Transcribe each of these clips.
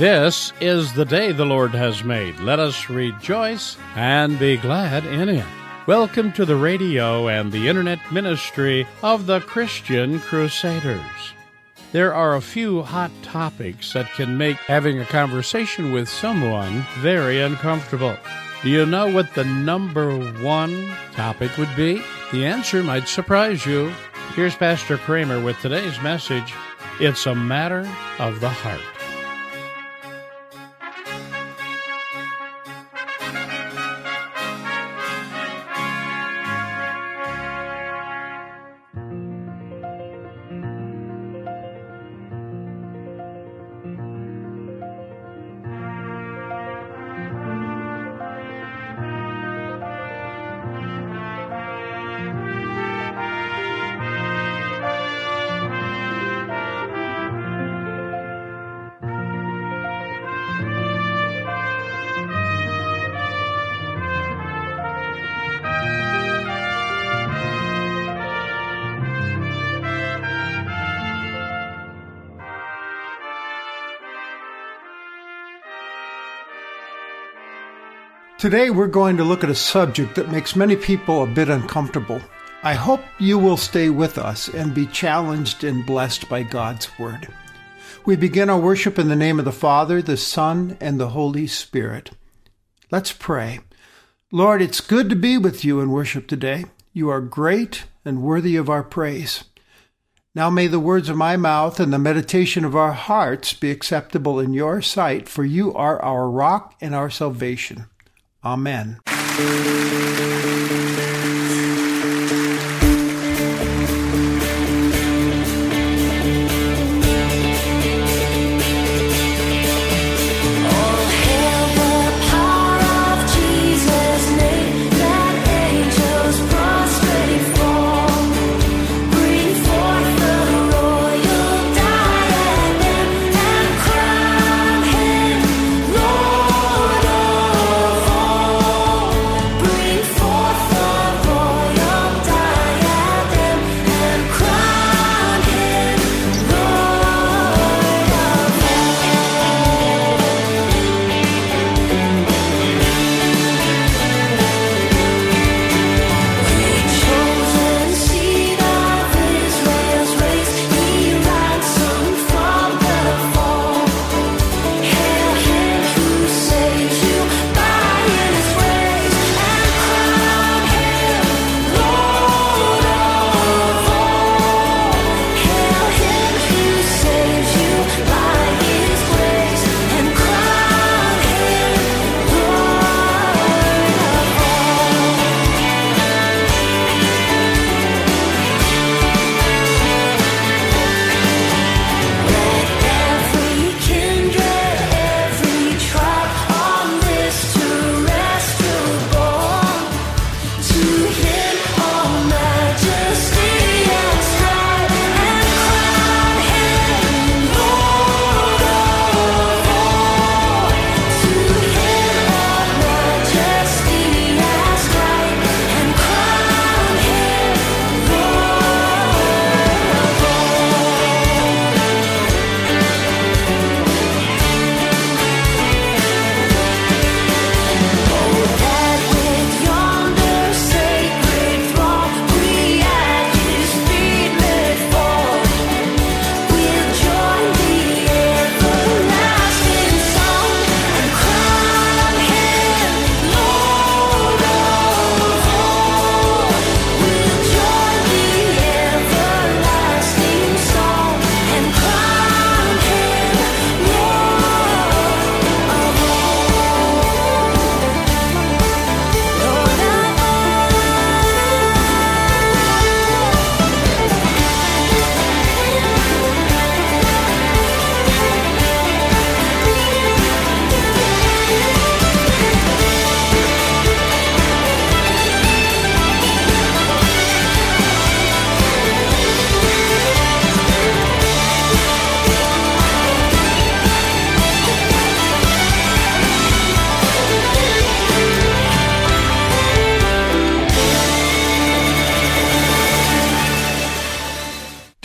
This is the day the Lord has made. Let us rejoice and be glad in it. Welcome to the radio and the internet ministry of the Christian Crusaders. There are a few hot topics that can make having a conversation with someone very uncomfortable. Do you know what the number one topic would be? The answer might surprise you. Here's Pastor Kramer with today's message It's a matter of the heart. Today we're going to look at a subject that makes many people a bit uncomfortable. I hope you will stay with us and be challenged and blessed by God's Word. We begin our worship in the name of the Father, the Son, and the Holy Spirit. Let's pray. Lord, it's good to be with you in worship today. You are great and worthy of our praise. Now may the words of my mouth and the meditation of our hearts be acceptable in your sight, for you are our rock and our salvation. Amen.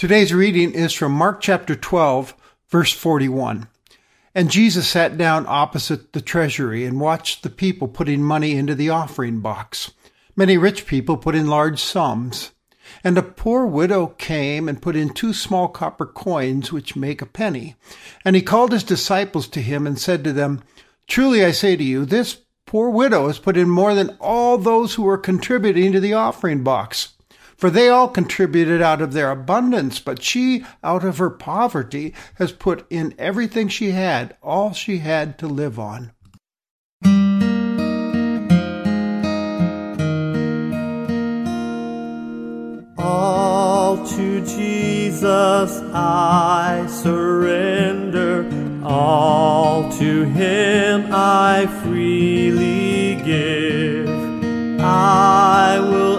Today's reading is from Mark chapter 12, verse 41. And Jesus sat down opposite the treasury and watched the people putting money into the offering box. Many rich people put in large sums. And a poor widow came and put in two small copper coins, which make a penny. And he called his disciples to him and said to them, Truly I say to you, this poor widow has put in more than all those who were contributing to the offering box. For they all contributed out of their abundance, but she, out of her poverty, has put in everything she had, all she had to live on. All to Jesus I surrender, all to Him I freely give. I will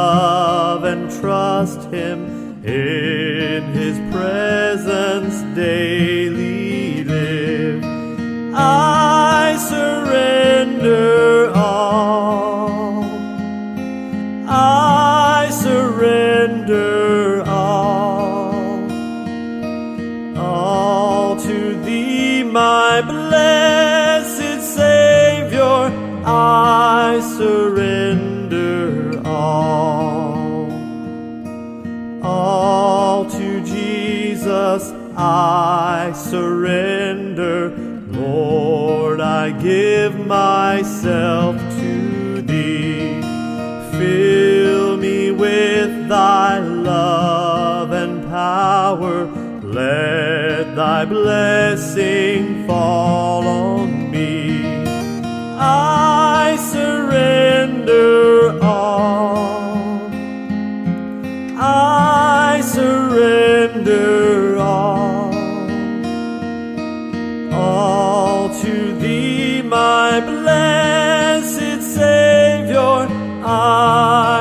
love and trust Him in His presence daily live. I surrender all. I surrender all. All to Thee, my blessed Savior, I surrender I surrender. Lord, I give myself to Thee. Fill me with Thy love and power. Let Thy blessing fall on me. I surrender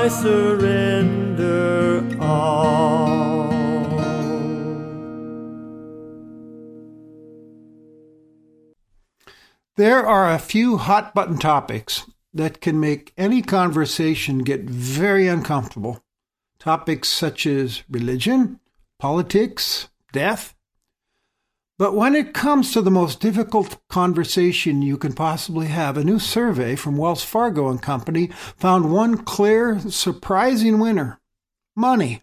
surrender all. There are a few hot button topics that can make any conversation get very uncomfortable. Topics such as religion, politics, death. But when it comes to the most difficult conversation you can possibly have, a new survey from Wells Fargo and Company found one clear, surprising winner money.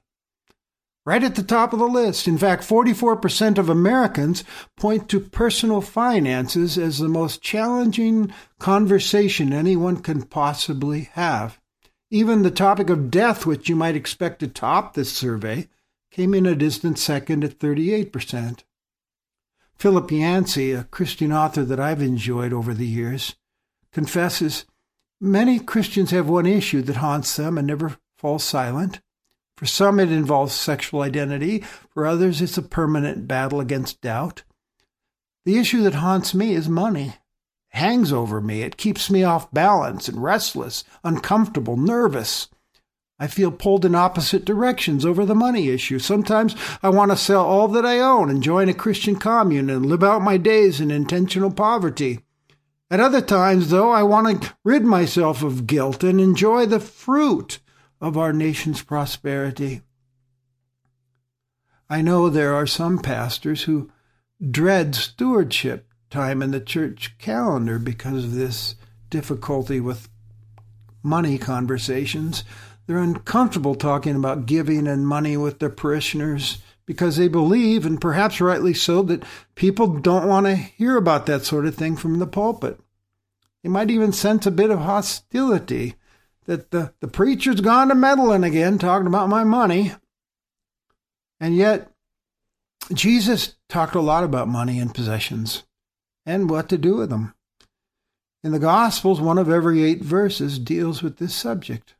Right at the top of the list. In fact, 44% of Americans point to personal finances as the most challenging conversation anyone can possibly have. Even the topic of death, which you might expect to top this survey, came in a distant second at 38%. Philip Yancey, a Christian author that I've enjoyed over the years, confesses many Christians have one issue that haunts them and never falls silent. For some, it involves sexual identity. For others, it's a permanent battle against doubt. The issue that haunts me is money. It hangs over me. It keeps me off balance and restless, uncomfortable, nervous. I feel pulled in opposite directions over the money issue. Sometimes I want to sell all that I own and join a Christian commune and live out my days in intentional poverty. At other times, though, I want to rid myself of guilt and enjoy the fruit of our nation's prosperity. I know there are some pastors who dread stewardship time in the church calendar because of this difficulty with money conversations. They're uncomfortable talking about giving and money with their parishioners because they believe, and perhaps rightly so, that people don't want to hear about that sort of thing from the pulpit. They might even sense a bit of hostility that the, the preacher's gone to meddling again, talking about my money. And yet, Jesus talked a lot about money and possessions and what to do with them. In the Gospels, one of every eight verses deals with this subject.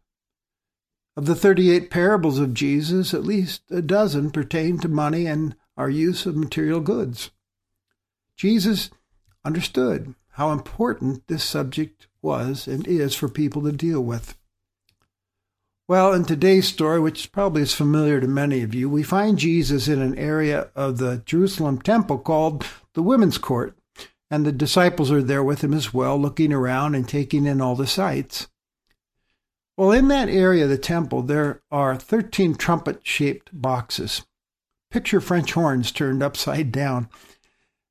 Of the 38 parables of Jesus, at least a dozen pertain to money and our use of material goods. Jesus understood how important this subject was and is for people to deal with. Well, in today's story, which probably is familiar to many of you, we find Jesus in an area of the Jerusalem temple called the Women's Court, and the disciples are there with him as well, looking around and taking in all the sights. Well, in that area of the temple, there are 13 trumpet shaped boxes. Picture French horns turned upside down.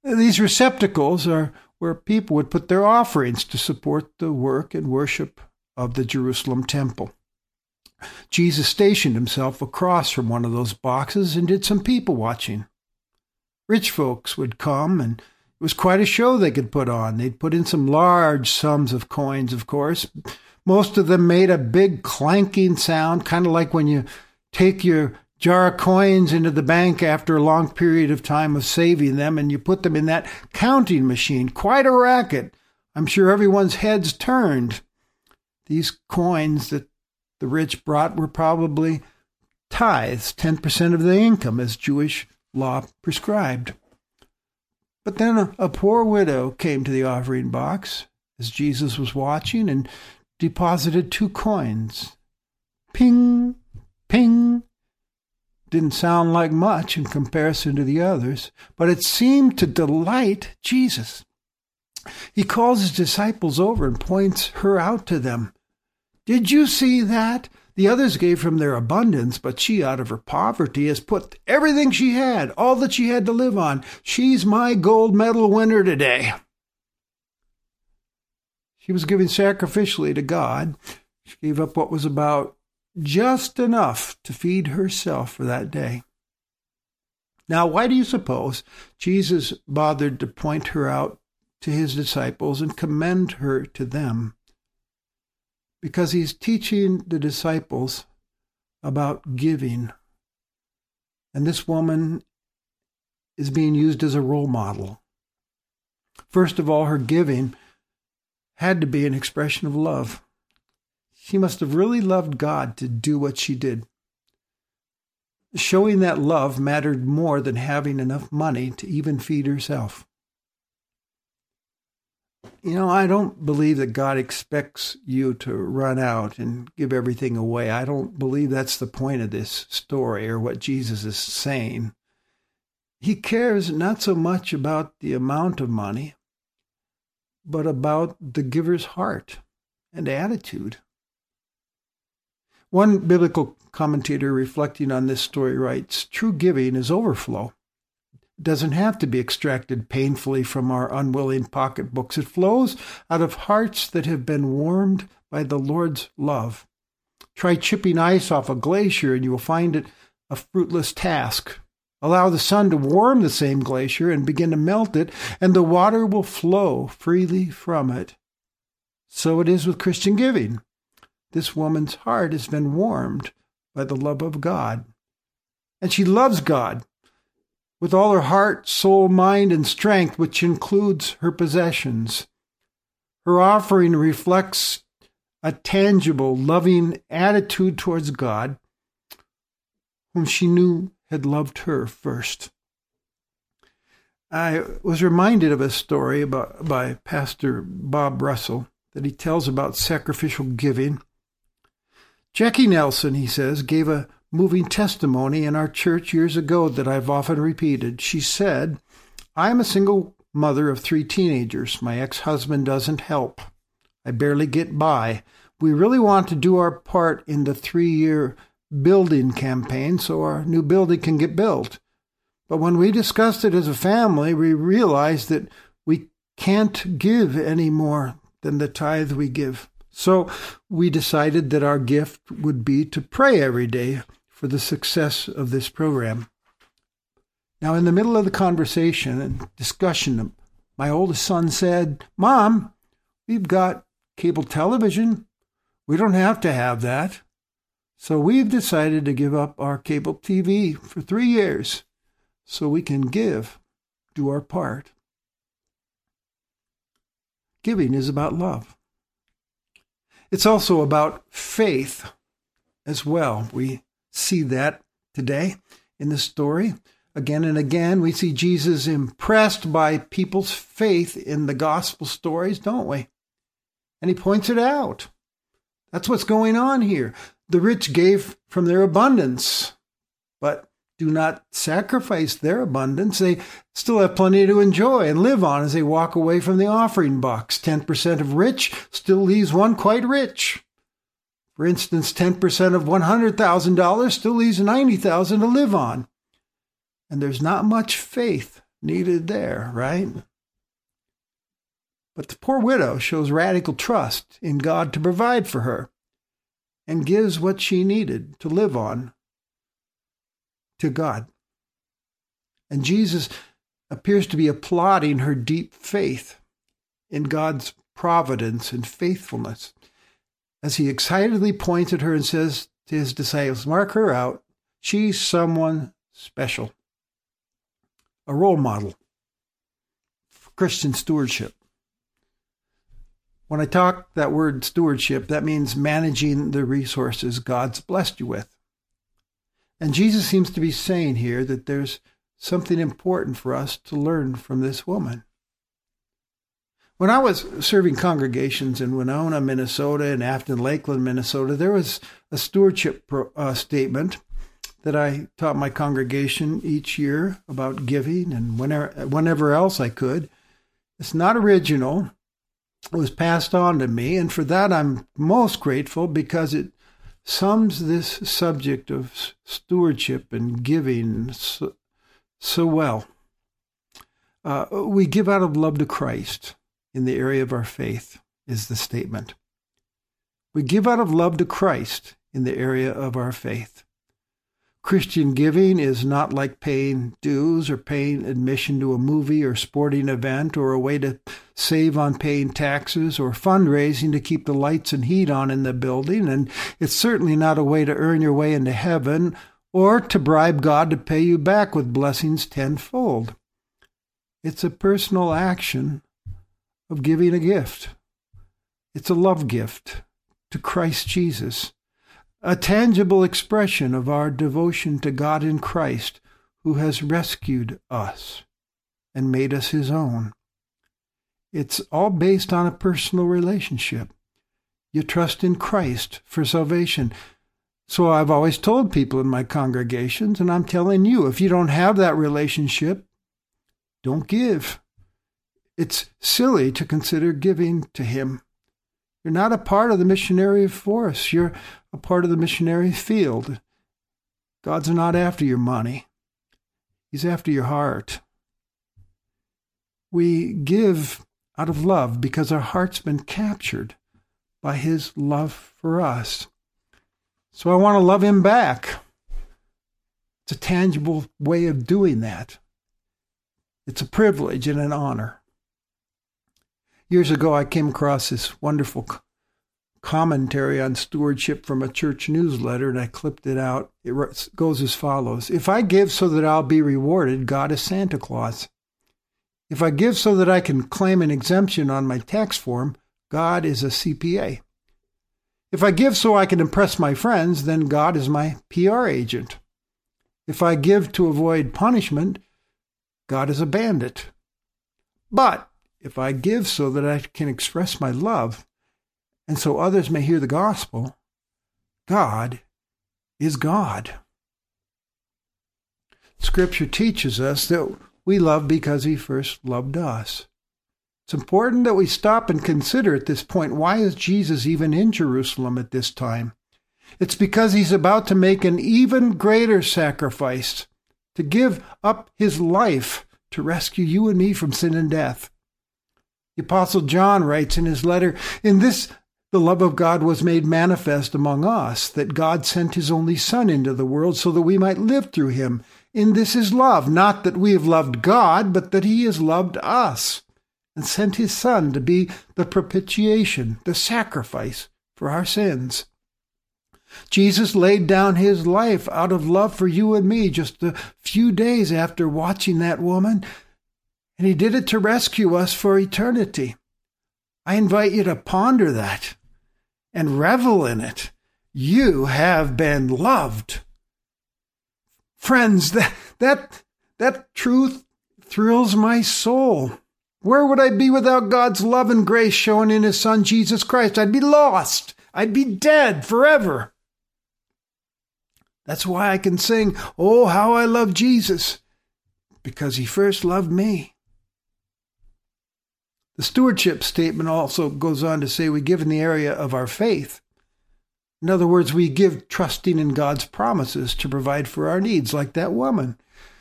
These receptacles are where people would put their offerings to support the work and worship of the Jerusalem temple. Jesus stationed himself across from one of those boxes and did some people watching. Rich folks would come, and it was quite a show they could put on. They'd put in some large sums of coins, of course. Most of them made a big clanking sound, kind of like when you take your jar of coins into the bank after a long period of time of saving them and you put them in that counting machine. Quite a racket. I'm sure everyone's heads turned. These coins that the rich brought were probably tithes, 10% of the income, as Jewish law prescribed. But then a, a, poor widow came to the offering box as Jesus was watching and deposited two coins. Ping, ping. Didn't sound like much in comparison to the others, but it seemed to delight Jesus. He calls his disciples over and points her out to them. Did you see that? The others gave from their abundance, but she, out of her poverty, has put everything she had, all that she had to live on. She's my gold medal winner today. She was giving sacrificially to God. She gave up what was about just enough to feed herself for that day. Now, why do you suppose Jesus bothered to point her out to his disciples and commend her to them? because he's teaching the disciples about giving. And this woman is being used as a role model. First of all, her giving had to be an expression of love. She must have really loved God to do what she did. Showing that love mattered more than having enough money to even feed herself. You know, I don't believe that God expects you to run out and give everything away. I don't believe that's the point of this story or what Jesus is saying. He cares not so much about the amount of money, but about the giver's heart and attitude. One biblical commentator reflecting on this story writes True giving is overflow It doesn't have to be extracted painfully from our unwilling pocketbooks. It flows out of hearts that have been warmed by the Lord's love. Try chipping ice off a glacier and you will find it a fruitless task. Allow the sun to warm the same glacier and begin to melt it, and the water will flow freely from it. So it is with Christian giving. This woman's heart has been warmed by the love of God. And she loves God with all her heart, soul, mind, and strength, which includes her possessions. Her offering reflects a tangible, loving attitude towards God, whom she knew had loved her first. I was reminded of a story about, by Pastor Bob Russell that he tells about sacrificial giving. Jackie Nelson, he says, gave a moving testimony in our church years ago that I've often repeated. She said, I am a single mother of three teenagers. My ex husband doesn't help. I barely get by. We really want to do our part in the three year building campaign so our new building can get built. But when we discussed it as a family, we realized that we can't give any more than the tithe we give. So we decided that our gift would be to pray every day for the success of this program. Now, in the middle of the conversation and discussion, my oldest son said, Mom, we've got cable television. We don't have to have that. So we've decided to give up our cable TV for three years so we can give, do our part. Giving is about love. It's also about faith as well. We see that today in the story. Again and again, we see Jesus impressed by people's faith in the gospel stories, don't we? And he points it out. That's what's going on here. The rich gave from their abundance, but do not sacrifice their abundance. They still have plenty to enjoy and live on as they walk away from the offering box. 10% of rich still leaves one quite rich. For instance, 10% of $100,000 still leaves 90,000 to live on. And there's not much faith needed there, right? But the poor widow shows radical trust in God to provide for her and gives what she needed to live on to God. And Jesus appears to be applauding her deep faith in God's providence and faithfulness as he excitedly points at her and says to his disciples, Mark her out. She's someone special, a role model for Christian stewardship. When I talk that word stewardship, that means managing the resources God's blessed you with. And Jesus seems to be saying here that there's something important for us to learn from this woman. When I was serving congregations in Winona, Minnesota, and Afton Lakeland, Minnesota, there was a stewardship pro, uh, statement that I taught my congregation each year about giving and whenever, whenever else I could. It's not original. Was passed on to me, and for that I'm most grateful because it sums this subject of stewardship and giving so, so well. Uh, we give out of love to Christ in the area of our faith, is the statement. We give out of love to Christ in the area of our faith. Christian giving is not like paying dues or paying admission to a movie or sporting event or a way to save on paying taxes or fundraising to keep the lights and heat on in the building. And it's certainly not a way to earn your way into heaven or to bribe God to pay you back with blessings tenfold. It's a personal action of giving a gift. It's a love gift to Christ Jesus a tangible expression of our devotion to God in Christ, who has rescued us and made us his own. It's all based on a personal relationship. You trust in Christ for salvation. So I've always told people in my congregations, and I'm telling you, if you don't have that relationship, don't give. It's silly to consider giving to Him. You're not a part of the missionary force. You're a part of the missionary field. God's not after your money, He's after your heart. We give out of love because our heart's been captured by His love for us. So I want to love Him back. It's a tangible way of doing that. It's a privilege and an honor. Years ago, I came across this wonderful commentary on stewardship from a church newsletter, and I clipped it out. It goes as follows If I give so that I'll be rewarded, God is Santa Claus. If I give so that I can claim an exemption on my tax form, God is a CPA. If I give so I can impress my friends, then God is my PR agent. If I give to avoid punishment, God is a bandit. But if I give so that I can express my love, and so others may hear the gospel, God is God. Scripture teaches us that we love because He first loved us. It's important that we stop and consider at this point why is Jesus even in Jerusalem at this time? It's because he's about to make an even greater sacrifice, to give up his life to rescue you and me from sin and death. The Apostle John writes in his letter, In this the love of God was made manifest among us, that God sent his only Son into the world so that we might live through him. In this is love, not that we have loved God, but that he has loved us and sent his Son to be the propitiation, the sacrifice for our sins. Jesus laid down his life out of love for you and me just a few days after watching that woman and he did it to rescue us for eternity. I invite you to ponder that and revel in it. You have been loved. Friends, that, that, that truth thrills my soul. Where would I be without God's love and grace shown in His Son Jesus Christ? I'd be lost. I'd be dead forever. That's why I can sing, Oh, how I love Jesus, because He first loved me. The stewardship statement also goes on to say we give in the area of our faith. In other words, we give trusting in God's promises to provide for our needs, like that woman.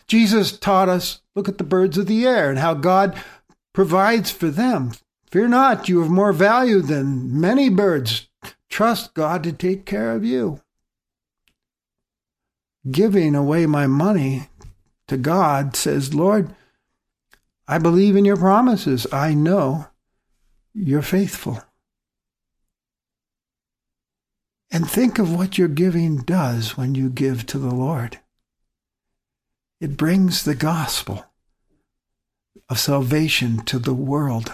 Jesus taught us look at the birds of the air and how God provides for them. Fear not, you have more value than many birds. Trust God to take care of you. Giving away my money to God says, Lord, I believe in your promises. I know you're faithful. And think of what your giving does when you give to the Lord. It brings the gospel of salvation to the world.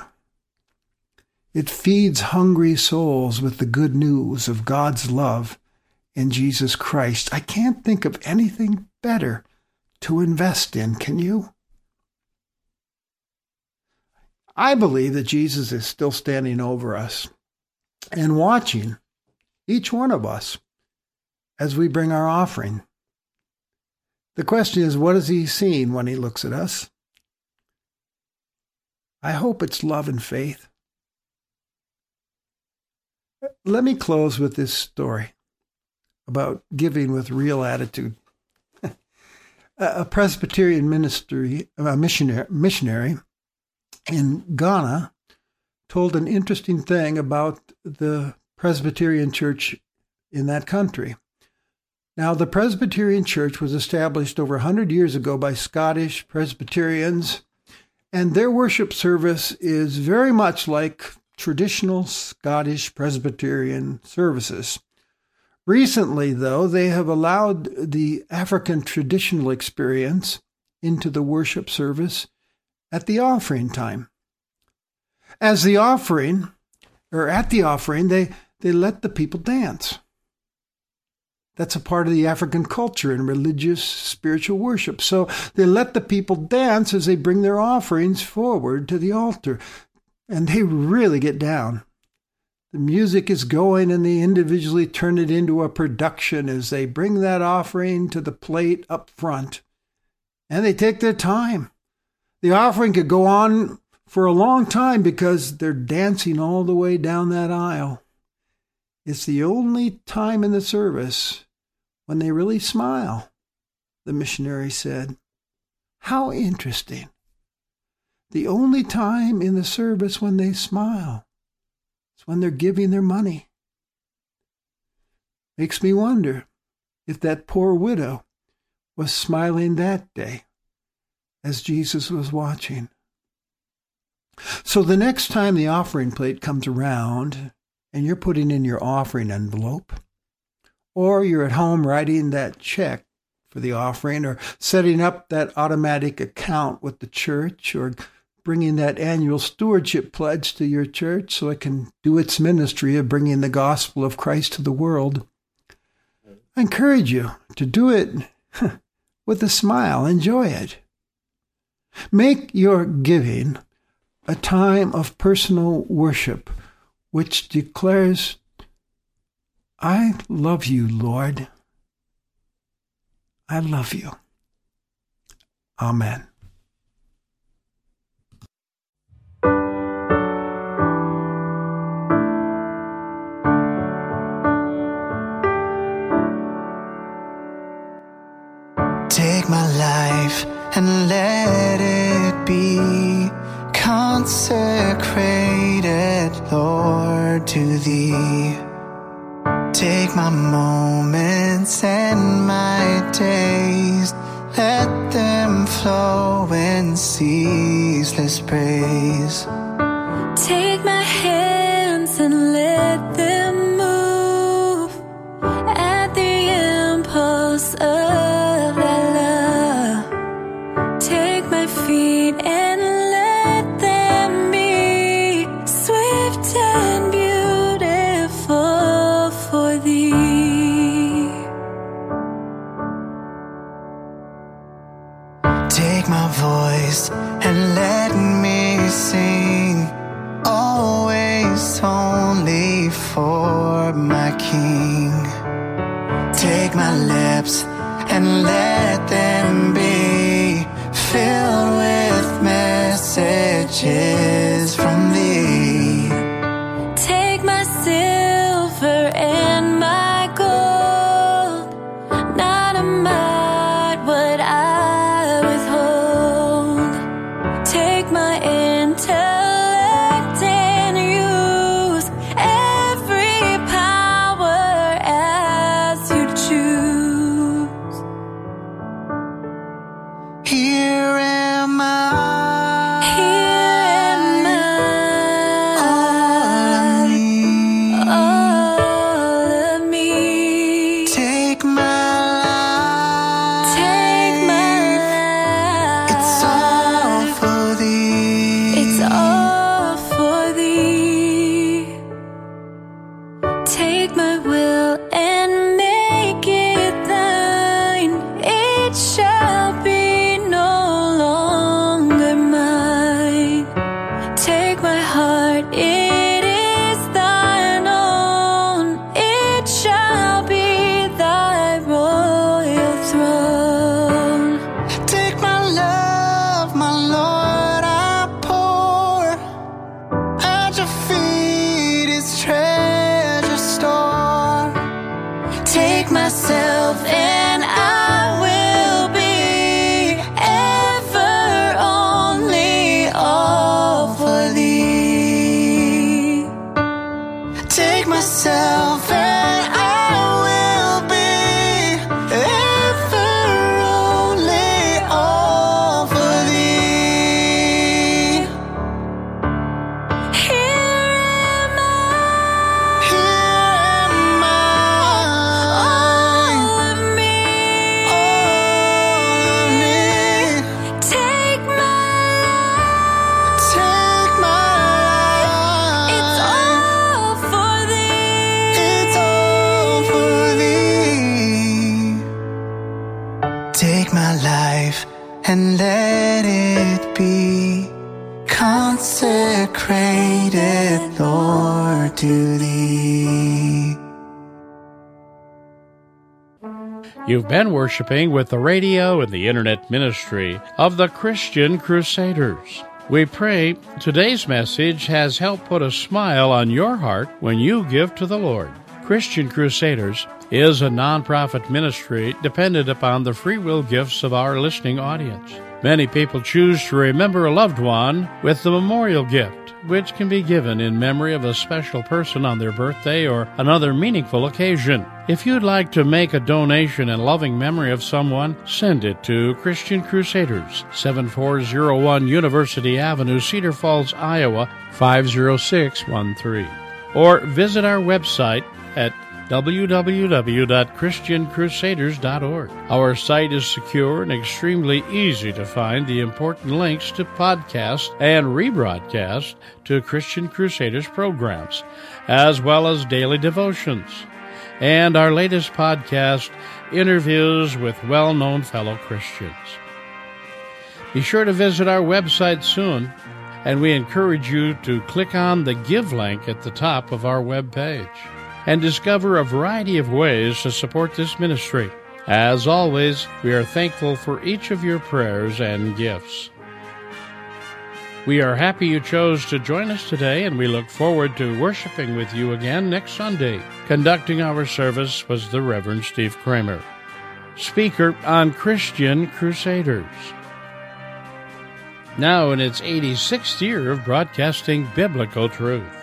It feeds hungry souls with the good news of God's love in Jesus Christ. I can't think of anything better to invest in, can you? I believe that Jesus is still standing over us and watching each one of us as we bring our offering. The question is, what is he seeing when he looks at us? I hope it's love and faith. Let me close with this story about giving with real attitude. a Presbyterian ministry, a missionary, missionary in Ghana told an interesting thing about the Presbyterian Church in that country. Now, the Presbyterian Church was established over 100 years ago by Scottish Presbyterians, and their worship service is very much like traditional Scottish Presbyterian services. Recently, though, they have allowed the African traditional experience into the worship service at the offering time. As the offering, or at the offering, they, they let the people dance. That's a part of the African culture and religious spiritual worship. So they let the people dance as they bring their offerings forward to the altar. And they really get down. The music is going and they individually turn it into a production as they bring that offering to the plate up front. And they take their time. The offering could go on for a long time because they're dancing all the way down that aisle. It's the only time in the service when they really smile, the missionary said. How interesting. The only time in the service when they smile is when they're giving their money. Makes me wonder if that poor widow was smiling that day as Jesus was watching. So the next time the offering plate comes around and you're putting in your offering envelope, or you're at home writing that check for the offering, or setting up that automatic account with the church, or bringing that annual stewardship pledge to your church so it can do its ministry of bringing the gospel of Christ to the world. I encourage you to do it with a smile. Enjoy it. Make your giving a time of personal worship which declares, I love you, Lord. I love you. Amen. Take my life and let it be consecrated, Lord, to Thee. Take my moments and my days, let them flow in ceaseless praise. Take my hands and let them messages been worshiping with the radio and the internet ministry of the Christian Crusaders. We pray today's message has helped put a smile on your heart when you give to the Lord. Christian Crusaders is a nonprofit ministry dependent upon the free will gifts of our listening audience. Many people choose to remember a loved one with the memorial gift, which can be given in memory of a special person on their birthday or another meaningful occasion. If you'd like to make a donation in loving memory of someone, send it to Christian Crusaders, 7401 University Avenue, Cedar Falls, Iowa 50613. Or visit our website at www.christiancrusaders.org. Our site is secure and extremely easy to find the important links to podcast and rebroadcast to Christian Crusaders programs, as well as daily devotions. And our latest podcast, interviews with well known fellow Christians. Be sure to visit our website soon, and we encourage you to click on the Give link at the top of our web page and discover a variety of ways to support this ministry. As always, we are thankful for each of your prayers and gifts. We are happy you chose to join us today, and we look forward to worshiping with you again next Sunday. Conducting our service was the Reverend Steve Kramer, speaker on Christian Crusaders. Now, in its 86th year of broadcasting biblical truth.